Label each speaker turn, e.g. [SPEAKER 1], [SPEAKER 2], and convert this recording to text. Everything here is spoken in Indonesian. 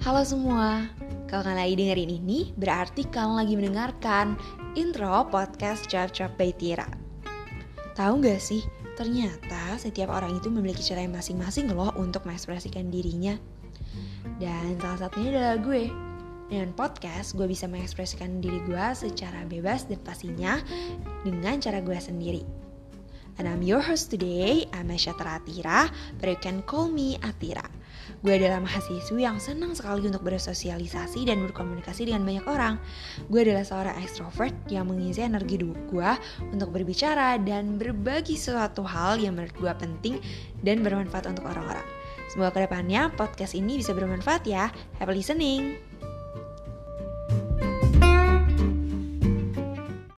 [SPEAKER 1] Halo semua, kalau kalian lagi dengerin ini berarti kalian lagi mendengarkan intro podcast Chap Chap by Tira. Tahu gak sih, ternyata setiap orang itu memiliki cara yang masing-masing loh untuk mengekspresikan dirinya. Dan salah satunya adalah gue. Dengan podcast, gue bisa mengekspresikan diri gue secara bebas dan pastinya dengan cara gue sendiri. And I'm your host today, I'm Asyatra Atira, but you can call me Atira. Gue adalah mahasiswi yang senang sekali untuk bersosialisasi dan berkomunikasi dengan banyak orang. Gue adalah seorang extrovert yang mengisi energi gue untuk berbicara dan berbagi sesuatu hal yang menurut gue penting dan bermanfaat untuk orang-orang. Semoga ke depannya podcast ini bisa bermanfaat ya. Happy listening!